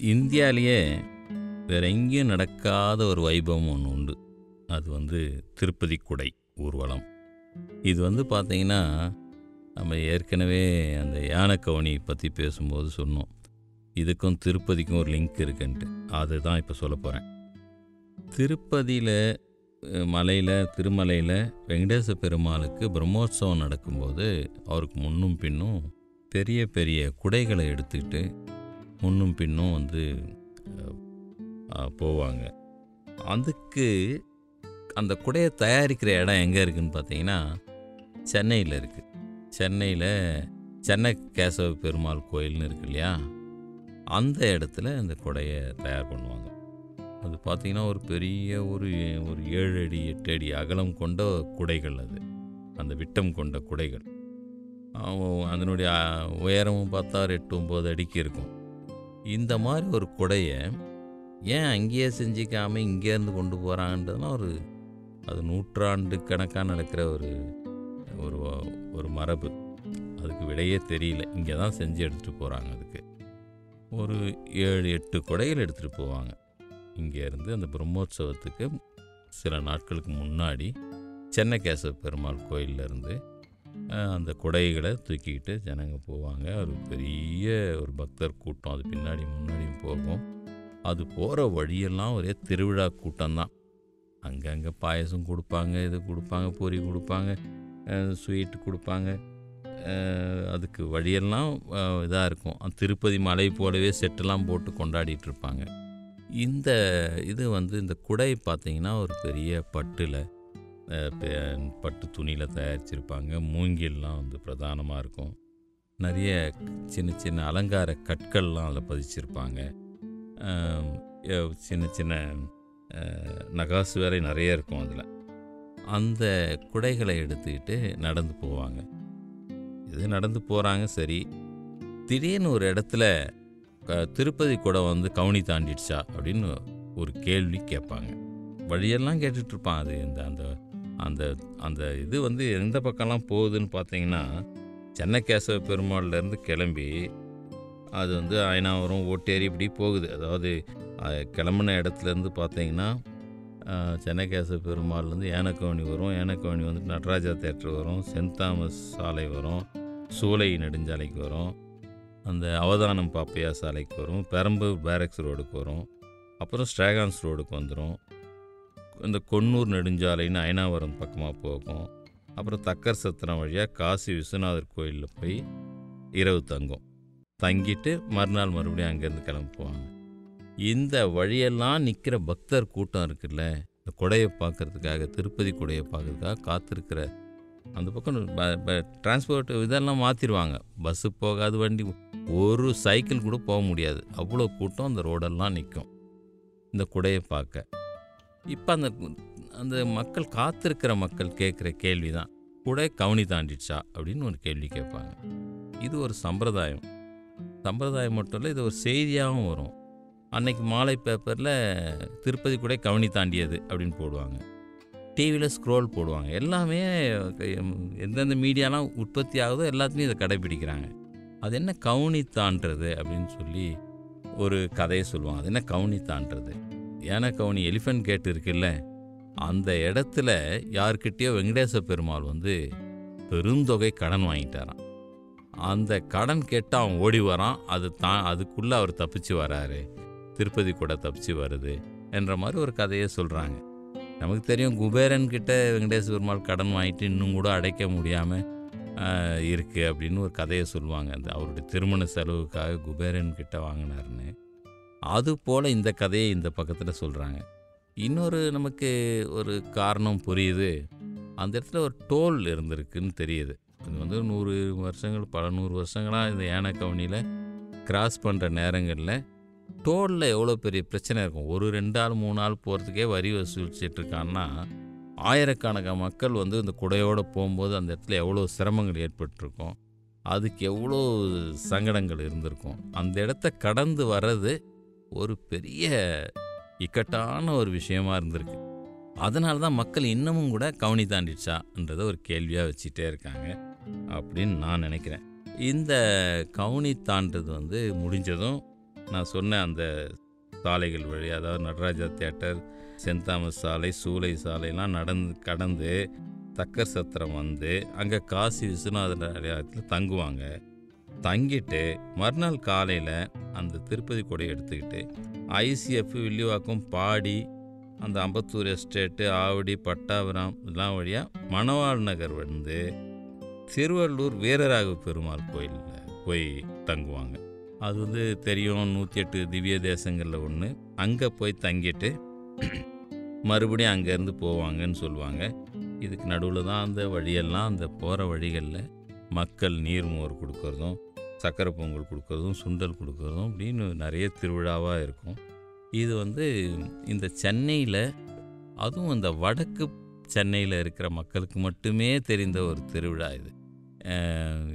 இந்தியாவிலேயே வேற எங்கேயும் நடக்காத ஒரு வைபவம் ஒன்று உண்டு. அது வந்து திருப்பதி குடை ஊர்வலம். இது வந்து பார்த்தீங்கன்னா நம்ம ஏற்கனவே அந்த யானைக்கவனி பற்றி பேசும்போது சொன்னோம். இதுக்கும் திருப்பதிக்கும் ஒரு லிங்க் இருக்குன்ட்டு. அதுதான் இப்போ சொல்ல போகிறேன் திருப்பதியில் மலையில் திருமலையில் வெங்கடேச பெருமாளுக்கு பிரம்மோற்சவம் நடக்கும்போது அவருக்கு முன்னும் பின்னும் பெரிய பெரிய குடைகளை எடுத்துக்கிட்டு முன்னும் பின்னும் வந்து போவாங்க. அதுக்கு அந்த குடையை தயாரிக்கிற இடம் எங்கே இருக்குதுன்னு பார்த்தீங்கன்னா சென்னையில் இருக்குது சென்னையில் சென்னை கேசவ பெருமாள் கோயில்னு இருக்கு இல்லையா? அந்த இடத்துல அந்த குடையை தயார் பண்ணுவாங்க. அது பார்த்திங்கன்னா ஒரு பெரிய ஒரு ஒரு ஏழு அடி எட்டு அடி அகலம் கொண்ட குடைகள் அது. அந்த விட்டம் கொண்ட குடைகள். அதனுடைய உயரமும் பார்த்தா ஒரு எட்டு ஒம்பது அடிக்கு இருக்கும். இந்த மாதிரி ஒரு குடையை ஏன் அங்கேயே செஞ்சிக்காமல் இங்கேருந்து கொண்டு போகிறாங்கன்றதுலாம் ஒரு அது நூற்றாண்டு கணக்காக நடக்கிற ஒரு ஒரு ஒரு மரபு. அதுக்கு விடையே தெரியல. இங்கே தான் செஞ்சு எடுத்துகிட்டு போகிறாங்க அதுக்கு. ஒரு ஏழு எட்டு குடைகள் எடுத்துகிட்டு போவாங்க. இங்கேருந்து அந்த பிரம்மோற்சவத்துக்கு சில நாட்களுக்கு முன்னாடி சென்னை கேசவ பெருமாள் கோயிலிருந்து அந்த குடைகளை தூக்கிக்கிட்டு ஜனங்க போவாங்க. ஒரு பெரிய ஒரு பக்தர் கூட்டம். அது பின்னாடி முன்னாடியும் போகும். அது போகிற வழியெல்லாம் ஒரே திருவிழா கூட்டம்தான். அங்கங்கே பாயசம் கொடுப்பாங்க இது கொடுப்பாங்க பொரி கொடுப்பாங்க ஸ்வீட் கொடுப்பாங்க. அதுக்கு வழியெல்லாம் இதாக இருக்கும். திருப்பதி மலை போலவே செட்டெல்லாம் போட்டு கொண்டாடிட்டு இருப்பாங்க. இந்த இது வந்து இந்த குடை பார்த்திங்கன்னா ஒரு பெரிய பட்டில் பட்டு துணியில் தயாரிச்சிருப்பாங்க. மூங்கில்லாம் வந்து பிரதானமாக இருக்கும். நிறைய சின்ன சின்ன அலங்கார கற்கள்லாம் அதில் பதிச்சிருப்பாங்க. சின்ன சின்ன நகாசு வேலை நிறைய இருக்கும் அதில். அந்த குடைகளை எடுத்துக்கிட்டு நடந்து போவாங்க. இது நடந்து போகிறாங்க சரி. திடீர்னு ஒரு இடத்துல திருப்பதி கூட வந்து கவுனி தாண்டிடுச்சா அப்படின்னு ஒரு கேள்வி கேட்பாங்க. வழியெல்லாம் கேட்டுட்ருப்பான் அது இந்த அந்த அந்த அந்த இது வந்து எந்த பக்கம்லாம் போகுதுன்னு பார்த்தீங்கன்னா சென்னை கேசவ பெருமாள்லேருந்து கிளம்பி அது வந்து அயனாவரம் ஓட்டேரி இப்படி போகுது. அதாவது கிளம்புன இடத்துலேருந்து பார்த்தீங்கன்னா சென்னை கேசவ பெருமாள்லேருந்து ஏனக்கவனி வரும். ஏனக்கவனி வந்து நடராஜா தேட்டர் வரும் சென்ட் தாமஸ் சாலை வரும் சூளை நெடுஞ்சாலைக்கு வரும் அந்த அவதானம் பாப்பையா சாலைக்கு வரும் பெரம்பூர் பேரக்ஸ் ரோடுக்கு வரும் அப்புறம் ஸ்ட்ராகான்ஸ் ரோடுக்கு வந்துடும் இந்த கொன்னூர் நெடுஞ்சாலைன்னு அயனாவரம் பக்கமாக போகும். அப்புறம் தக்கர் சத்திரம் வழியாக காசி விஸ்வநாதர் கோயிலில் போய் இரவு தங்கும். தங்கிட்டு மறுநாள் மறுபடியும் அங்கேருந்து கிளம்புவாங்க இந்த வழியெல்லாம் நிற்கிற பக்தர் கூட்டம் இருக்குல்ல இந்த குடையை பார்க்கறதுக்காக திருப்பதி குடையை பார்க்கறதுக்காக காத்திருக்கிற அந்த பக்கம் டிரான்ஸ்போர்ட் இதெல்லாம் மாற்றிடுவாங்க பஸ்ஸு போகாது வண்டி ஒரு சைக்கிள் கூட போக முடியாது. அவ்வளோ கூட்டம் அந்த ரோடெல்லாம் நிற்கும் இந்த குடையை பார்க்க. இப்போ அந்த அந்த மக்கள் காத்திருக்கிற மக்கள் கேட்குற கேள்வி தான் கூட கவனி தாண்டிடுச்சா? அப்படின்னு ஒரு கேள்வி கேட்பாங்க. இது ஒரு சம்பிரதாயம். சம்பிரதாயம் மட்டும் இல்லை இது ஒரு செய்தியாகவும் வரும். அன்னைக்கு மாலை பேப்பரில் திருப்பதி கூட கவனி தாண்டியது அப்படின்னு போடுவாங்க. டிவியில் ஸ்க்ரோல் போடுவாங்க. எல்லாமே எந்தெந்த மீடியாலாம் உற்பத்தி ஆகுதோ எல்லாத்துலேயும் இதை கடைபிடிக்கிறாங்க. அது என்ன கவுனி தாண்டுறது அப்படின்னு சொல்லி ஒரு கதையை சொல்லுவாங்க. அது என்ன கவுனி தாண்டுறது? ஏன்னா கவுனி எலிஃபென்ட் கேட் இருக்குல்ல அந்த இடத்துல யார்கிட்டயோ வெங்கடேச பெருமாள் வந்து பெருந்தொகை கடன் வாங்கிட்டாராம். அந்த கடன் கேட்டால் அவன் ஓடி வரான் அது தான் அதுக்குள்ளே அவர் தப்பிச்சு வராரு திருப்பதி கூட தப்பிச்சு வருது என்ற மாதிரி ஒரு கதையை சொல்கிறாங்க நமக்கு தெரியும் குபேரன் கிட்ட வெங்கடேச பெருமாள் கடன் வாங்கிட்டு இன்னும் கூட அடைக்க முடியாமல் இருக்குது அப்படின்னு ஒரு கதையை சொல்லுவாங்க. அந்த அவருடைய திருமண செலவுக்காக குபேரன் கிட்ட வாங்கினாருன்னு. அது போல் இந்த கதையை இந்த பக்கத்தில் சொல்கிறாங்க இன்னொரு நமக்கு ஒரு காரணம் புரியுது. அந்த இடத்துல ஒரு டோல் இருந்திருக்குன்னு தெரியுது. அது வந்து நூறு வருஷங்கள் பல நூறு வருஷங்களாக இந்த யானை கவனியில் கிராஸ் பண்ணுற நேரங்களில் டோலில் எவ்வளோ பெரிய பிரச்சனை இருக்கும்? ஒரு ரெண்டு ஆள் மூணு ஆள் போகிறதுக்கே வரி வசூலிச்சிட்டு இருக்கான்னா ஆயிரக்கணக்கான மக்கள் வந்து இந்த குடையோடு போகும்போது அந்த இடத்துல எவ்வளோ சிரமங்கள் ஏற்பட்டிருக்கும்? அதுக்கு எவ்வளோ சங்கடங்கள் இருந்திருக்கும்? அந்த இடத்த கடந்து வர்றது ஒரு பெரிய இக்கட்டான ஒரு விஷயமா இருந்திருக்கு. அதனால தான் மக்கள் இன்னமும் கூட கவனி தாண்டிடுச்சான்றதை ஒரு கேள்வியாக வச்சுட்டே இருக்காங்க அப்படின்னு நான் நினைக்கிறேன். இந்த கவுனி தாண்டது வந்து முடிஞ்சதும் நான் சொன்ன அந்த சாலைகள் வழி அதாவது நடராஜா தேட்டர் சென்ட் தாமஸ் சாலை சூளை சாலையெல்லாம் நடந்து கடந்து தக்கர் சத்திரம் வந்து அங்கே காசி விஸ்வநாதர் அடையாளத்தில் தங்குவாங்க. தங்கிட்டு மறுநாள் காலையில் அந்த திருப்பதி கொடையை எடுத்துக்கிட்டு ஐசிஎஃப் வில்லிவாக்கம் பாடி அந்த அம்பத்தூர் எஸ்டேட்டு ஆவடி பட்டாபுரம் இதெல்லாம் வழியாக மணவாள் நகர் வந்து திருவள்ளூர் வீரராக பெருமாள் கோயிலில் போய் தங்குவாங்க. அது வந்து தெரியும் நூற்றி எட்டு திவ்ய தேசங்களில் ஒன்று அங்கே போய் தங்கிட்டு மறுபடியும் அங்கேருந்து போவாங்கன்னு சொல்லுவாங்க. இதுக்கு நடுவில் தான் அந்த வழியெல்லாம் அந்த போகிற வழிகளில் மக்கள் நீர்மோர் கொடுக்கறதும் சக்கரை பொங்கல் கொடுக்குறதும் சுண்டல் கொடுக்கறதும் அப்படின்னு நிறைய திருவிழாவாக இருக்கும். இது வந்து இந்த சென்னையில் அதுவும் இந்த வடக்கு சென்னையில் இருக்கிற மக்களுக்கு மட்டுமே தெரிந்த ஒரு திருவிழா இது.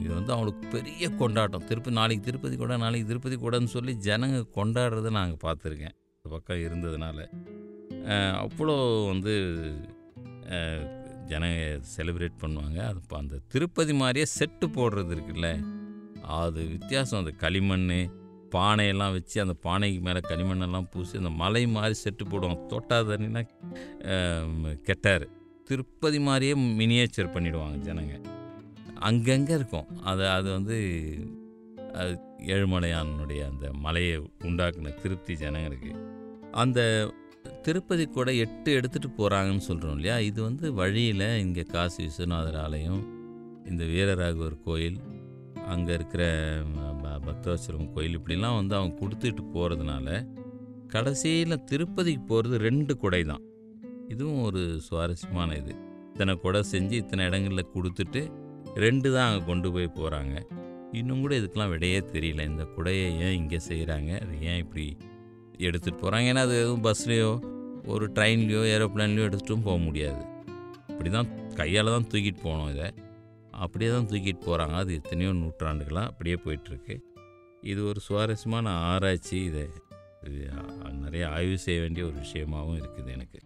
இது வந்து அவங்களுக்கு பெரிய கொண்டாட்டம். திருப்பதி நாளைக்கு திருப்பதி கூட நாளைக்கு திருப்பதி கூடன்னு சொல்லி ஜனங்க கொண்டாடுறதை நாங்கள் பார்த்துருக்கேன். இந்த பக்கம் இருந்ததுனால. அவ்வளோ வந்து ஜனங்க செலிப்ரேட் பண்ணுவாங்க. அது இப்போ அந்த திருப்பதி மாதிரியே செட்டு போடுறது இருக்குல்ல. அது வித்தியாசம். அந்த களிமண் பானையெல்லாம் வச்சு அந்த பானைக்கு மேலே களிமண்ணெல்லாம் பூசி அந்த மலை மாதிரி செட்டு போடுவோம் தொட்டா தண்ணினா கெட்டார். திருப்பதி மாதிரியே மினியேச்சர் பண்ணிவிடுவாங்க ஜனங்க. அங்கங்கே இருக்கும். அது அது வந்து அது ஏழுமலையானுடைய அந்த மலையை உண்டாக்குன திருப்தி ஜனங்களுக்கு. அந்த திருப்பதி கூட எட்டு எடுத்துகிட்டு போகிறாங்கன்னு சொல்கிறோம் இல்லையா? இது வந்து வழியில் இங்கே காசி விஸ்வநாதர் ஆலயம் இந்த வீரராகவர் கோயில் அங்கே இருக்கிற ப- பக்தவச்சலம் கோயில் இப்படிலாம் வந்து அவங்க கொடுத்துட்டு போகிறதுனால கடைசியில் திருப்பதிக்கு போகிறது ரெண்டு குடை தான். இதுவும் ஒரு சுவாரஸ்யமான இது. இத்தனை குடை செஞ்சு இத்தனை இடங்களில் கொடுத்துட்டு ரெண்டு தான் அங்கே கொண்டு போய் போகிறாங்க இன்னும் கூட இதுக்கெலாம் விடையே தெரியல. இந்த குடையை ஏன் இங்கே செய்கிறாங்க அது ஏன் இப்படி எடுத்துகிட்டு போகிறாங்க ஏன்னா அது எதுவும் பஸ்லேயோ ஒரு ட்ரெயின்லேயோ ஏரோப்ளேன்லேயோ எடுத்துகிட்டும் போக முடியாது. இப்படி தான் கையால் தான் தூக்கிட்டு போகணும் இதை. அப்படியே தான் தூக்கிட்டு போகிறாங்க அது எத்தனையோ நூற்றாண்டுகளாக அப்படியே போயிட்டுருக்கு. இது ஒரு சுவாரஸ்யமான ஆராய்ச்சி. இதை இது, நிறைய ஆய்வு செய்ய வேண்டிய ஒரு விஷயமாகவும் இருக்குது எனக்கு.